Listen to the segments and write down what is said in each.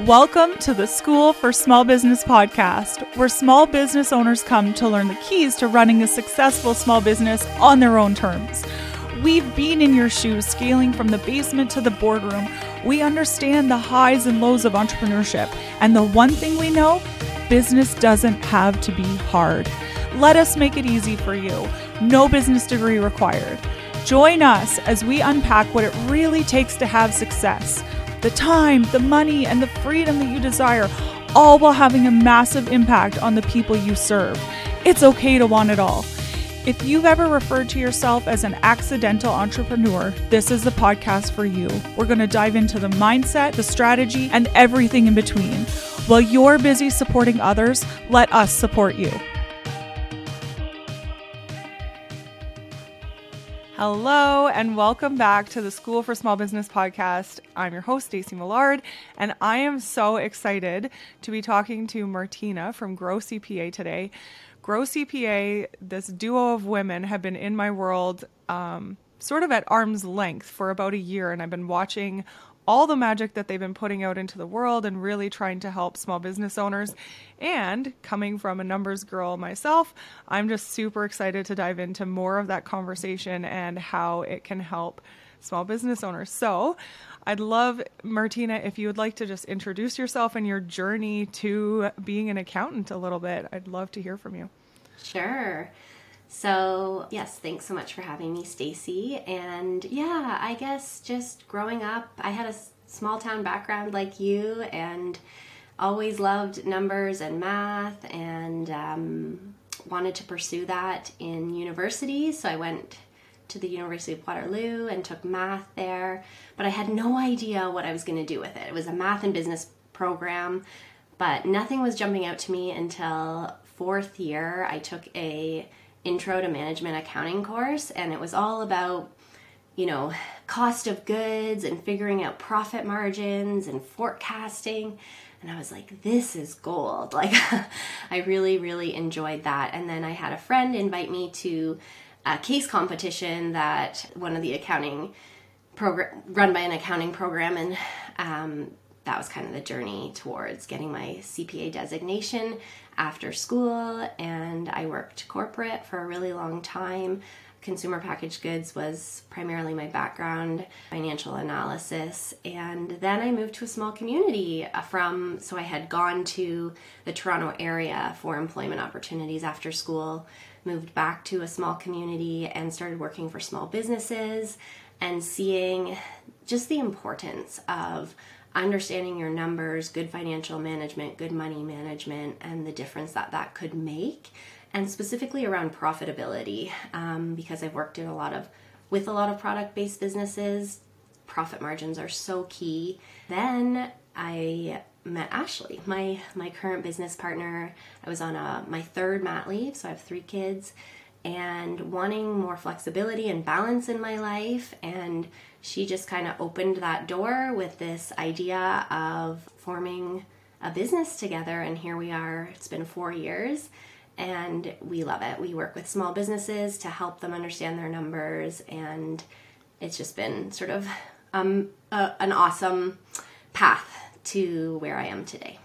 Welcome to the School for Small Business podcast, where small business owners come to learn the keys to running a successful small business on their own terms. We've been in your shoes, scaling from the basement to the boardroom. We understand the highs and lows of entrepreneurship. And the one thing we know business doesn't have to be hard. Let us make it easy for you. No business degree required. Join us as we unpack what it really takes to have success the time, the money, and the freedom that you desire, all while having a massive impact on the people you serve. It's okay to want it all. If you've ever referred to yourself as an accidental entrepreneur, this is the podcast for you. We're going to dive into the mindset, the strategy, and everything in between. While you're busy supporting others, let us support you. Hello and welcome back to the School for Small Business podcast. I'm your host Staci Millard and I am so excited to be talking to Martina from Grow CPA today. Grow CPA, this duo of women have been in my world um, sort of at arm's length for about a year and I've been watching all the magic that they've been putting out into the world and really trying to help small business owners. And coming from a numbers girl myself, I'm just super excited to dive into more of that conversation and how it can help small business owners. So, I'd love, Martina, if you would like to just introduce yourself and your journey to being an accountant a little bit. I'd love to hear from you. Sure. So, yes, thanks so much for having me, Staci. And yeah, I guess just growing up, I had a small town background like you and always loved numbers and math and um, wanted to pursue that in university. So, I went to the University of Waterloo and took math there, but I had no idea what I was going to do with it. It was a math and business program, but nothing was jumping out to me until fourth year. I took a intro to management accounting course and it was all about you know cost of goods and figuring out profit margins and forecasting. And i was like this is gold. Like i really really enjoyed that. And then i had a friend invite me to a case competition that one of the accounting program run by an accounting program. And um, that was kind of the journey towards getting my CPA designation after school. And I worked corporate for a really long time. Consumer packaged goods was primarily my background, financial analysis. And then I moved to a small community uh, from, so I had gone to the Toronto area for employment opportunities after school, moved back to a small community and started working for small businesses and seeing just the importance of understanding your numbers, good financial management, good money management, and the difference that that could make, and specifically around profitability, um, because I've worked in a lot of with a lot of product based businesses. Profit margins are so key. Then I met Ashley, my my current business partner. I was on a my third mat leave, so I have three kids, and wanting more flexibility and balance in my life and she just kind of opened that door with this idea of forming a business together. And here we are. It's been four years and we love it. We work with small businesses to help them understand their numbers. And it's just been sort of um, a, an awesome path to where I am today.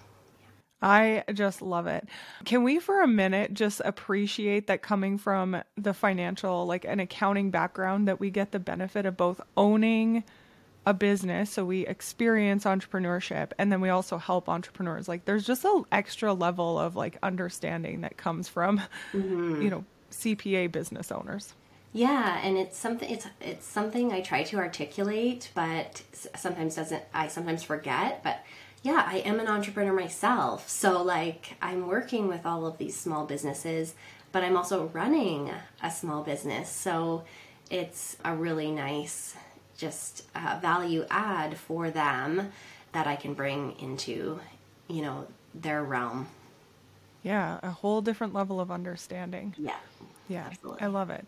I just love it. Can we, for a minute, just appreciate that coming from the financial, like an accounting background, that we get the benefit of both owning a business. So we experience entrepreneurship and then we also help entrepreneurs. Like there's just an extra level of like understanding that comes from, mm-hmm. you know, CPA business owners. Yeah, and it's something it's it's something I try to articulate, but sometimes doesn't I sometimes forget, but yeah, I am an entrepreneur myself. So, like, I'm working with all of these small businesses, but I'm also running a small business. So, it's a really nice, just uh, value add for them that I can bring into, you know, their realm. Yeah, a whole different level of understanding. Yeah. Yeah, absolutely. I love it.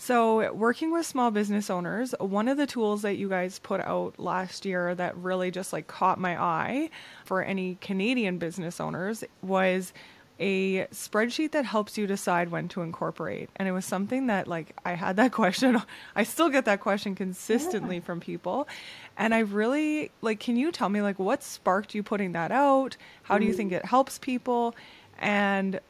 So, working with small business owners, one of the tools that you guys put out last year that really just like caught my eye for any Canadian business owners was a spreadsheet that helps you decide when to incorporate. And it was something that like I had that question I still get that question consistently yeah. from people. And I really like can you tell me like what sparked you putting that out? How mm-hmm. do you think it helps people? And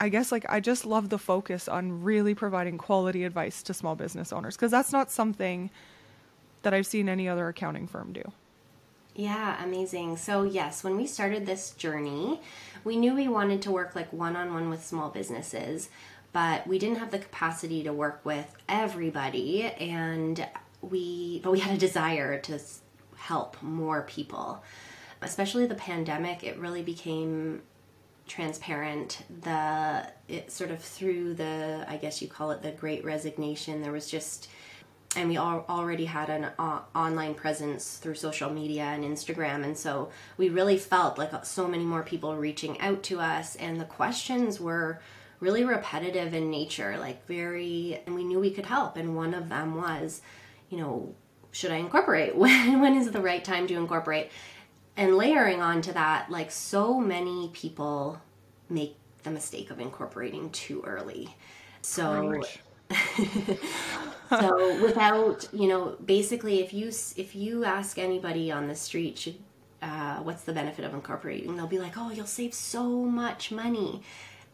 I guess like I just love the focus on really providing quality advice to small business owners because that's not something that I've seen any other accounting firm do. Yeah, amazing. So, yes, when we started this journey, we knew we wanted to work like one on one with small businesses, but we didn't have the capacity to work with everybody and we but we had a desire to help more people. Especially the pandemic, it really became transparent the it sort of through the i guess you call it the great resignation there was just and we all already had an uh, online presence through social media and Instagram and so we really felt like so many more people reaching out to us and the questions were really repetitive in nature like very and we knew we could help and one of them was you know should I incorporate? When when is the right time to incorporate? And layering onto that like so many people make the mistake of incorporating too early. So so without you know basically if you if you ask anybody on the street should uh, what's the benefit of incorporating they'll be like oh you'll save so much money.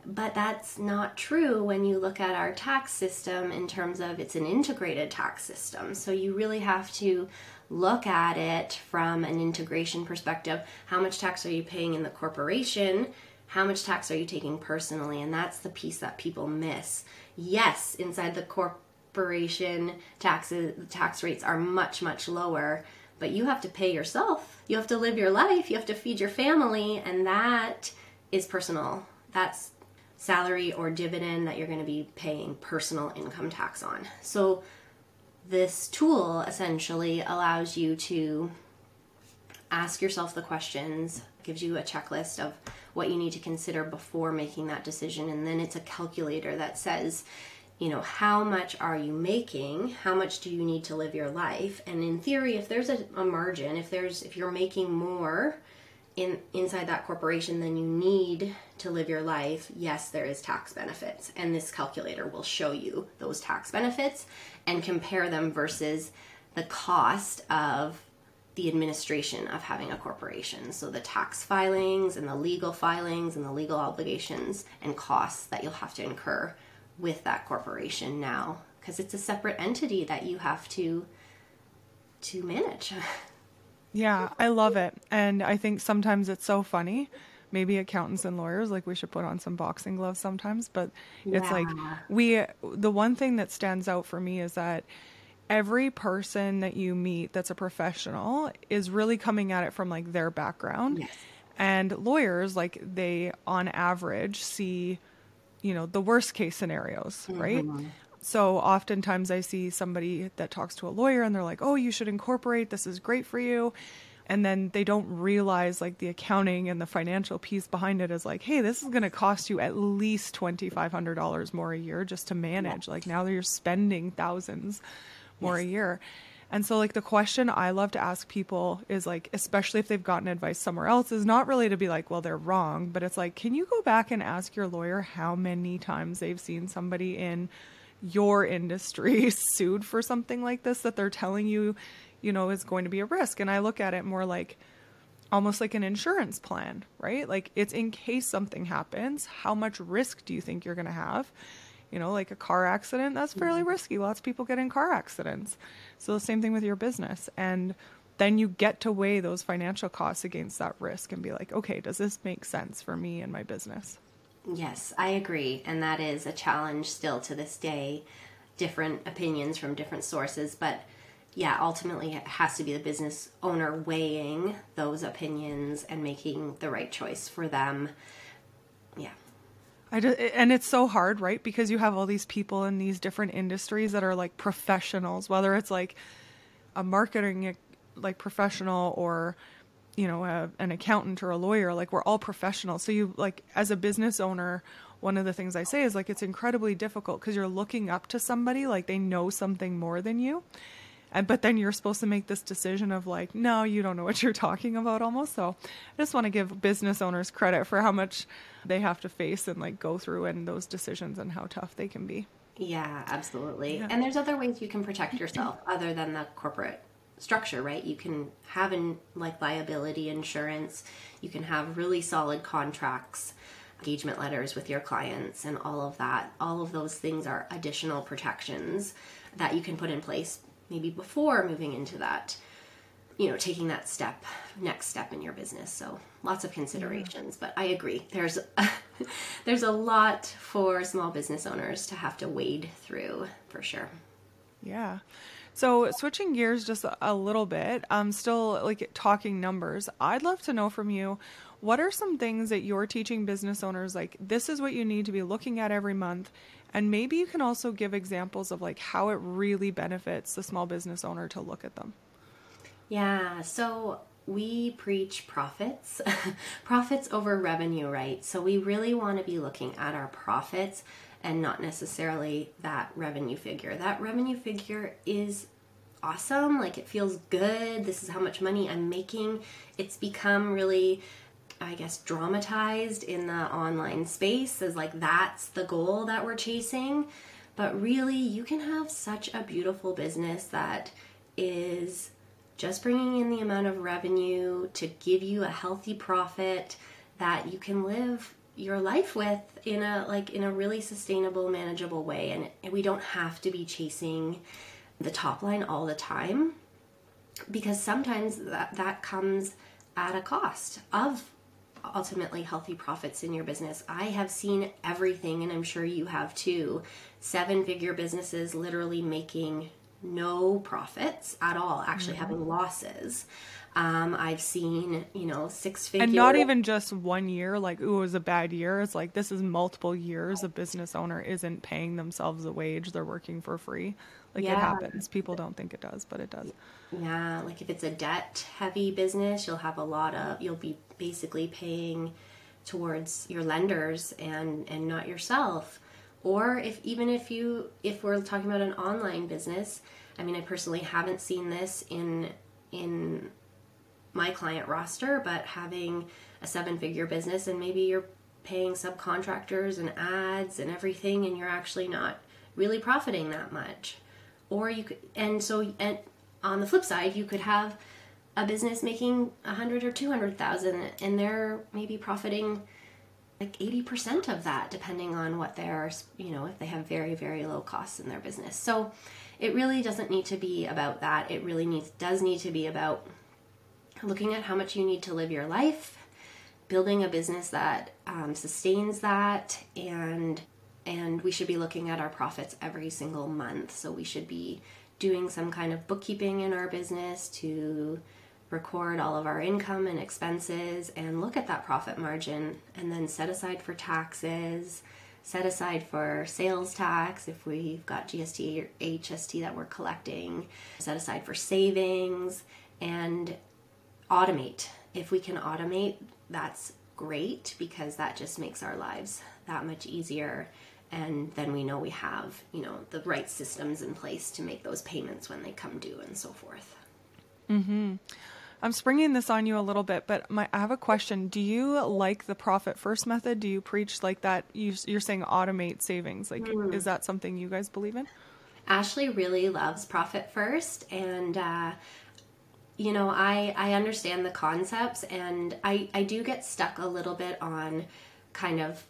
But that's not true when you look at our tax system in terms of it's an integrated tax system. So you really have to look at it from an integration perspective. How much tax are you paying in the corporation how much tax are you taking personally? And that's the piece that people miss. Yes inside the corporation taxes tax rates are much much lower but you have to pay yourself. You have to live your life. You have to feed your family and that is personal. That's salary or dividend that you're going to be paying personal income tax on. So this tool essentially allows you to ask yourself the questions gives you a checklist of what you need to consider before making that decision. And then it's a calculator that says you know how much are you making? How much do you need to live your life? And in theory if there's a, a, margin if there's if you're making more in inside that corporation than you need to live your life yes there is tax benefits. And this calculator will show you those tax benefits and compare them versus the cost of the administration of having a corporation. So the tax filings and the legal filings and the legal obligations and costs that you'll have to incur with that corporation now because it's a separate entity that you have to to manage. yeah, I love it. And I think sometimes it's so funny. Maybe accountants and lawyers like we should put on some boxing gloves sometimes, but yeah. it's like we the one thing that stands out for me is that every person that you meet that's a professional is really coming at it from like their background. Yes. And lawyers like they on average see you know, the worst case scenarios, mm-hmm. right? So oftentimes I see somebody that talks to a lawyer and they're like, "Oh, you should incorporate. This is great for you." And then they don't realize like the accounting and the financial piece behind it is like, "Hey, this is going to cost you at least $2500 more a year just to manage." Like now you're spending thousands more yes. a year. And so, like, the question I love to ask people is like, especially if they've gotten advice somewhere else, is not really to be like, well, they're wrong, but it's like, can you go back and ask your lawyer how many times they've seen somebody in your industry sued for something like this that they're telling you, you know, is going to be a risk? And I look at it more like, almost like an insurance plan, right? Like, it's in case something happens, how much risk do you think you're going to have? You know, like a car accident, that's fairly mm-hmm. risky. Lots of people get in car accidents. So the same thing with your business. And then you get to weigh those financial costs against that risk and be like, okay, does this make sense for me and my business? Yes, I agree. And that is a challenge still to this day. Different opinions from different sources. But yeah, ultimately it has to be the business owner weighing those opinions and making the right choice for them. Yeah. I and it's so hard, right? Because you have all these people in these different industries that are like professionals, whether it's like a marketing eh, like professional or you know a, an accountant or a lawyer like we're all professionals so you like as a business owner one of the things i say is like it's incredibly difficult because you're looking up to somebody like they know something more than you and but then you're supposed to make this decision of like no you don't know what you're talking about almost. So i just want to give business owners credit for how much they have to face and like go through and those decisions and how tough they can be. Yeah absolutely. Yeah. and there's other ways you can protect yourself other than the corporate structure right? You can have in like liability insurance. You can have really solid contracts engagement letters with your clients and all of that. All of those things are additional protections that you can put in place maybe before moving into that you know taking that step next step in your business. So lots of considerations but i agree. There's a, there's a lot for small business owners to have to wade through for sure. Yeah. So switching gears just a little bit i'm um, still like talking numbers i'd love to know from you what are some things that you're teaching business owners like this is what you need to be looking at every month and maybe you can also give examples of like how it really benefits the small business owner to look at them. Yeah, so we preach profits, profits over revenue, right? So we really want to be looking at our profits and not necessarily that revenue figure. That revenue figure is awesome, like it feels good. This is how much money I'm making. It's become really I guess, dramatized in the online space as like that's the goal that we're chasing. But really, you can have such a beautiful business that is just bringing in the amount of revenue to give you a healthy profit that you can live your life with in a like in a really sustainable manageable way and, we don't have to be chasing the top line all the time because sometimes that that comes at a cost of ultimately healthy profits in your business. I have seen everything, and I'm sure you have too. Seven figure businesses literally making no profits at all, actually mm-hmm. having losses. Um, I've seen, you know, six figure. And not even just one year, like, ooh, it was a bad year. It's like this is multiple years a business owner isn't paying themselves a wage, they're working for free. Like, yeah. it happens. People don't think it does, but it does. Yeah, like if it's a debt heavy business, you'll have a lot of, you'll be basically paying towards your lenders and and not yourself or if even if you if we're talking about an online business i mean i personally haven't seen this in in my client roster but having a seven figure business and maybe you're paying subcontractors and ads and everything and you're actually not really profiting that much or you could and so and on the flip side you could have a business making a hundred or two hundred thousand and they're maybe profiting like 80% of that depending on what they're you know if they have very very low costs in their business. So it really doesn't need to be about that. It really needs does need to be about looking at how much you need to live your life building a business that um, sustains that and and we should be looking at our profits every single month so we should be doing some kind of bookkeeping in our business to record all of our income and expenses and look at that profit margin and then set aside for taxes, set aside for sales tax if we've got GST or HST that we're collecting, set aside for savings, and automate. If we can automate, that's great because that just makes our lives that much easier and then we know we have you know the right systems in place to make those payments when they come due and so forth mm-hmm I'm springing this on you a little bit, but my, I have a question. Do you like the profit first method? Do you preach like that? You, are saying automate savings. Like, mm. is that something you guys believe in? Ashley really loves profit first, and uh, you know, I I understand the concepts, and I I do get stuck a little bit on kind of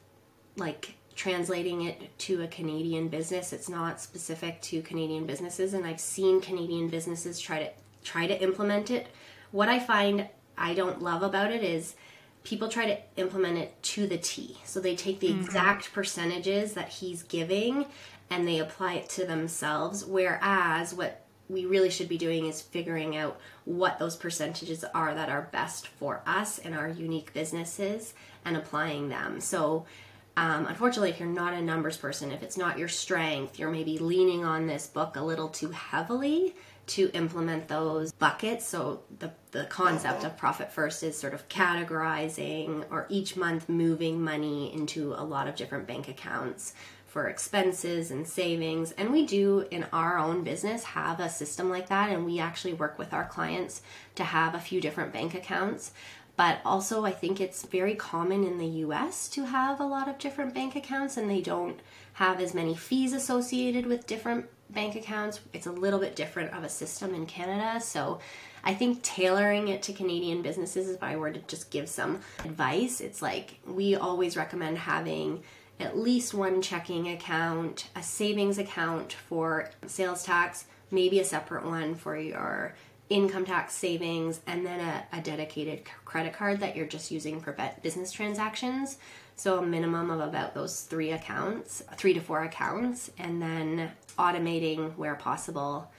like translating it to a Canadian business. It's not specific to Canadian businesses, and I've seen Canadian businesses try to try to implement it what I find I don't love about it is people try to implement it to the T. So they take the mm-hmm. exact percentages that he's giving and they apply it to themselves. Whereas what we really should be doing is figuring out what those percentages are that are best for us and our unique businesses and applying them. So, um, unfortunately, if you're not a numbers person, if it's not your strength, you're maybe leaning on this book a little too heavily to implement those buckets. So the the concept of profit first is sort of categorizing or each month moving money into a lot of different bank accounts for expenses and savings. And we do in our own business have a system like that. And we actually work with our clients to have a few different bank accounts. But also, I think it's very common in the US to have a lot of different bank accounts and they don't have as many fees associated with different bank accounts. It's a little bit different of a system in Canada. So I think tailoring it to Canadian businesses, if I were to just give some advice, it's like we always recommend having at least one checking account, a savings account for sales tax, maybe a separate one for your income tax savings, and then a, a dedicated credit card that you're just using for business transactions. So a minimum of about those three accounts, three to four accounts, and then automating where possible.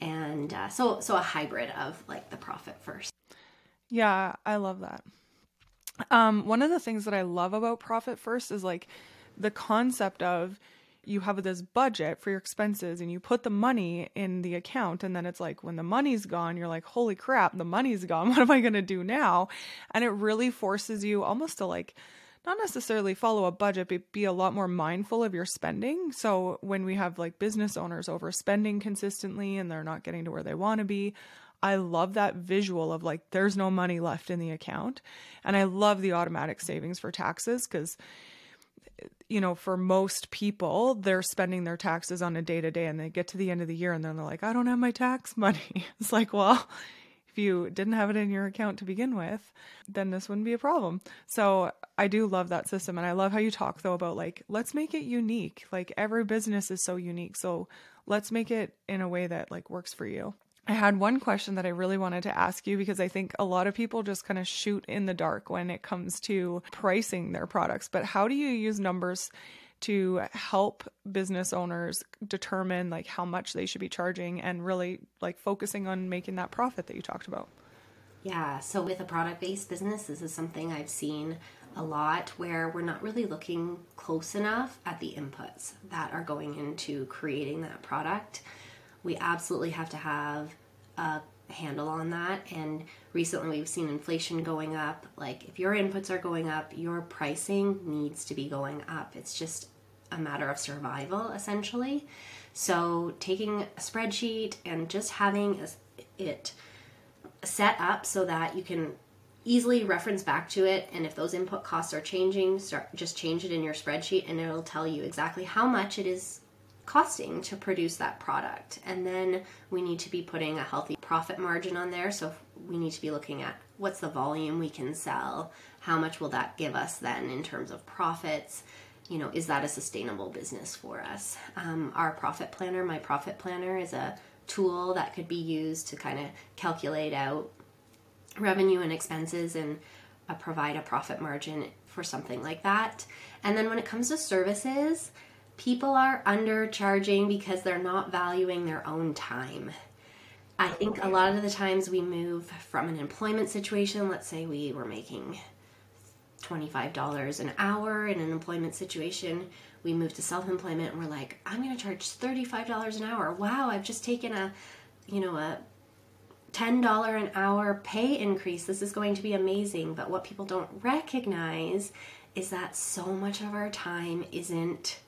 And uh, so, so a hybrid of like the profit first. Yeah, I love that. Um, one of the things that I love about Profit First is like the concept of you have this budget for your expenses and you put the money in the account and then it's like when the money's gone you're like holy crap the money's gone. What am i going to do now? And it really forces you almost to like not necessarily follow a budget but be a lot more mindful of your spending. So when we have like business owners overspending consistently and they're not getting to where they want to be I love that visual of like there's no money left in the account. And I love the automatic savings for taxes because you know, for most people, they're spending their taxes on a day to day and they get to the end of the year and then they're like, I don't have my tax money. It's like, well, if you didn't have it in your account to begin with, then this wouldn't be a problem. So I do love that system. And I love how you talk though about like, let's make it unique. Like every business is so unique. So let's make it in a way that like works for you. I had one question that I really wanted to ask you because I think a lot of people just kind of shoot in the dark when it comes to pricing their products. But how do you use numbers to help business owners determine like how much they should be charging and really like focusing on making that profit that you talked about? Yeah, so with a product based business, this is something I've seen a lot where we're not really looking close enough at the inputs that are going into creating that product we absolutely have to have a handle on that. And recently we've seen inflation going up. Like, if your inputs are going up, your pricing needs to be going up. It's just a matter of survival, essentially. So, taking a spreadsheet and just having it set up so that you can easily reference back to it and if those input costs are changing start just change it in your spreadsheet and it'll tell you exactly how much it is costing to produce that product. And then we need to be putting a healthy profit margin on there. So we need to be looking at what's the volume we can sell, how much will that give us then in terms of profits. You know, is that a sustainable business for us? Um, our profit planner, my profit planner, is a tool that could be used to kind of calculate out revenue and expenses and uh, provide a profit margin for something like that. And then when it comes to services, people are undercharging because they're not valuing their own time. I think a lot of the times we move from an employment situation, let's say we were making $25 an hour in an employment situation, we move to self-employment and we're like, I'm going to charge $35 an hour. Wow, I've just taken a, you know, a $10 an hour pay increase. This is going to be amazing. But what people don't recognize is that so much of our time isn't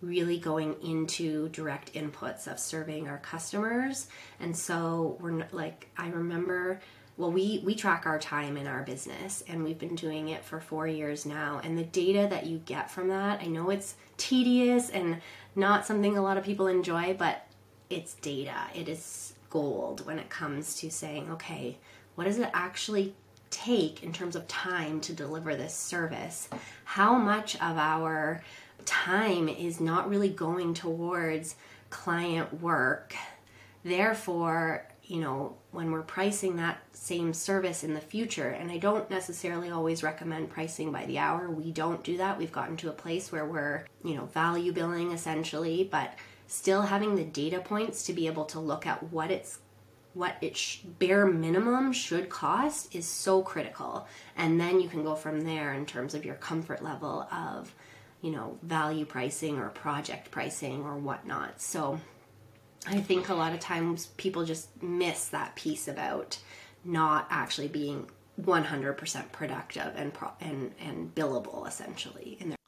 really going into direct inputs of serving our customers. And so we're like i remember well we we track our time in our business and we've been doing it for 4 years now. And the data that you get from that i know it's tedious and not something a lot of people enjoy but it's data. It is gold when it comes to saying okay what does it actually take in terms of time to deliver this service? How much of our time is not really going towards client work. Therefore, you know, when we're pricing that same service in the future, and I don't necessarily always recommend pricing by the hour, we don't do that. We've gotten to a place where we're, you know, value billing essentially, but still having the data points to be able to look at what it's what it sh- bare minimum should cost is so critical and then you can go from there in terms of your comfort level of you know, value pricing or project pricing or whatnot. So I think a lot of times people just miss that piece about not actually being 100% productive and pro- and and billable essentially in their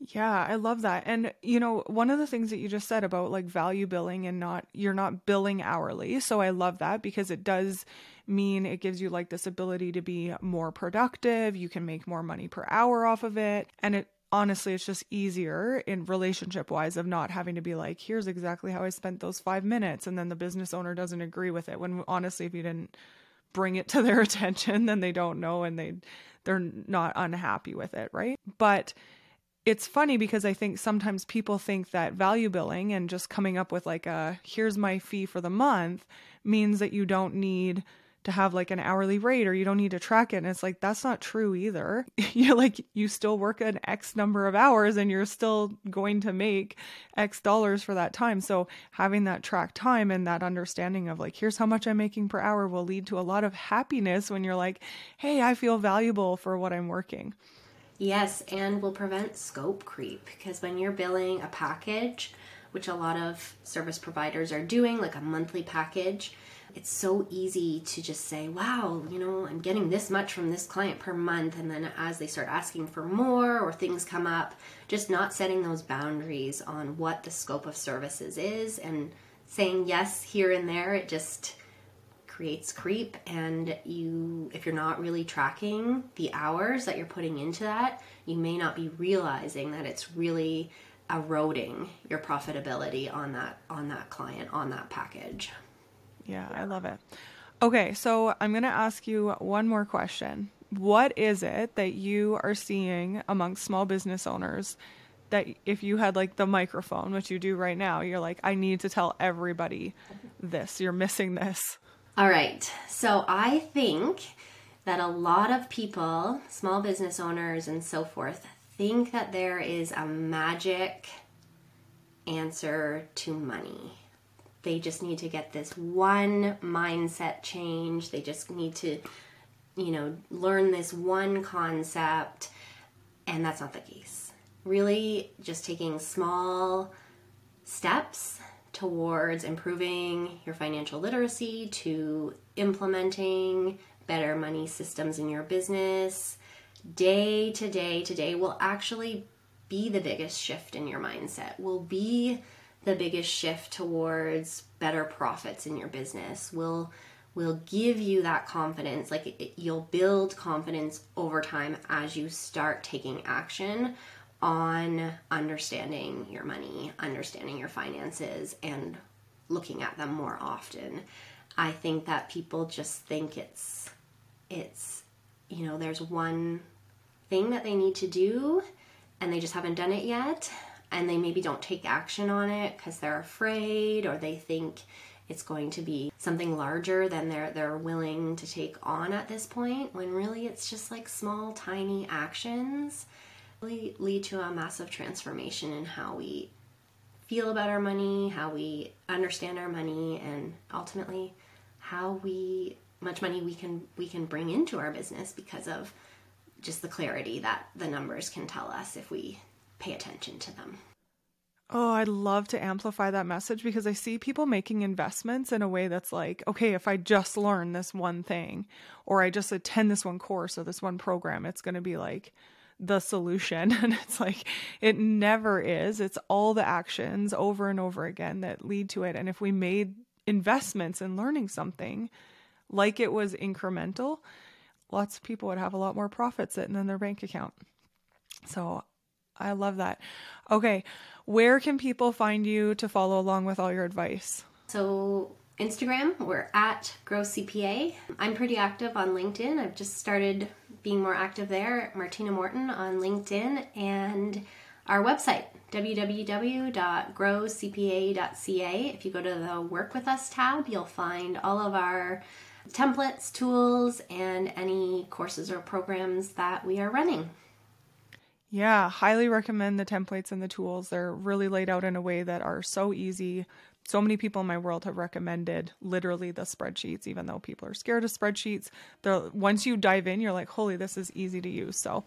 Yeah, I love that. And you know, one of the things that you just said about like value billing and not you're not billing hourly. So I love that because it does mean it gives you like this ability to be more productive, you can make more money per hour off of it, and it honestly it's just easier in relationship wise of not having to be like here's exactly how I spent those 5 minutes and then the business owner doesn't agree with it when honestly if you didn't bring it to their attention then they don't know and they they're not unhappy with it, right? But it's funny because I think sometimes people think that value billing and just coming up with like a here's my fee for the month means that you don't need to have like an hourly rate or you don't need to track it. And it's like, that's not true either. you like, you still work an X number of hours and you're still going to make X dollars for that time. So having that track time and that understanding of like, here's how much I'm making per hour will lead to a lot of happiness when you're like, hey, I feel valuable for what I'm working. Yes, and will prevent scope creep because when you're billing a package, which a lot of service providers are doing, like a monthly package, it's so easy to just say, wow, you know, I'm getting this much from this client per month. And then as they start asking for more or things come up, just not setting those boundaries on what the scope of services is and saying yes here and there, it just creates creep and you if you're not really tracking the hours that you're putting into that you may not be realizing that it's really eroding your profitability on that on that client on that package yeah, I love it. Okay, so I'm going to ask you one more question. What is it that you are seeing amongst small business owners that if you had like the microphone, which you do right now, you're like, I need to tell everybody this. You're missing this. All right. So I think that a lot of people, small business owners and so forth, think that there is a magic answer to money. They just need to get this one mindset change. They just need to, you know, learn this one concept. And that's not the case. Really, just taking small steps towards improving your financial literacy to implementing better money systems in your business day to day to day will actually be the biggest shift in your mindset will be the biggest shift towards better profits in your business will will give you that confidence. Like it, you'll build confidence over time as you start taking action on understanding your money understanding your finances and looking at them more often. I think that people just think it's it's you know there's one thing that they need to do and they just haven't done it yet and they maybe don't take action on it because they're afraid or they think it's going to be something larger than they're they're willing to take on at this point when really it's just like small tiny actions really lead to a massive transformation in how we feel about our money, how we understand our money and ultimately how we much money we can we can bring into our business because of just the clarity that the numbers can tell us if we pay attention to them. Oh, I'd love to amplify that message because I see people making investments in a way that's like, okay, if I just learn this one thing or I just attend this one course or this one program, it's going to be like the solution. And it's like, it never is. It's all the actions over and over again that lead to it. And if we made investments in learning something like it was incremental, lots of people would have a lot more profits sitting in their bank account. So I love that. Okay, where can people find you to follow along with all your advice? So, Instagram, we're at Grow CPA. I'm pretty active on LinkedIn. I've just started being more active there, Martina Morton on LinkedIn, and our website, www.growcpa.ca. If you go to the Work With Us tab, you'll find all of our templates, tools, and any courses or programs that we are running. Yeah, highly recommend the templates and the tools. They're really laid out in a way that are so easy. So many people in my world have recommended literally the spreadsheets, even though people are scared of spreadsheets. The once you dive in, you're like, holy, this is easy to use. So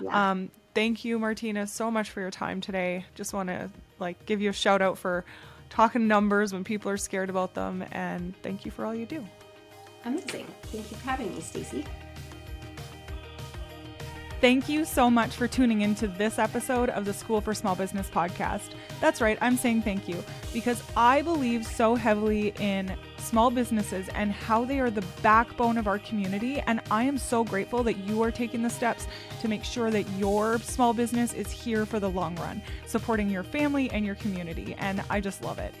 yeah. um, thank you, Martina, so much for your time today. Just want to like give you a shout out for talking numbers when people are scared about them and thank you for all you do. Amazing. Thank you for having me, Staci. Thank you so much for tuning into this episode of the School for Small Business podcast. That's right, I'm saying thank you because I believe so heavily in small businesses and how they are the backbone of our community. And I am so grateful that you are taking the steps to make sure that your small business is here for the long run, supporting your family and your community. And I just love it.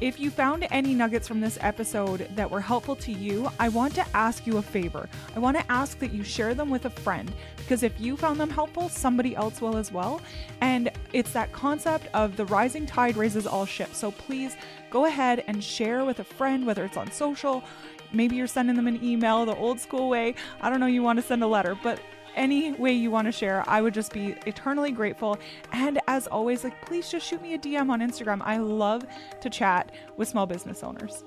If you found any nuggets from this episode that were helpful to you, I want to ask you a favor. I want to ask that you share them with a friend because if you found them helpful, somebody else will as well. And it's that concept of the rising tide raises all ships. So please go ahead and share with a friend, whether it's on social, maybe you're sending them an email the old school way. I don't know, you want to send a letter, but any way you want to share, I would just be eternally grateful. And as always, like please just shoot me a DM on Instagram. I love to chat with small business owners.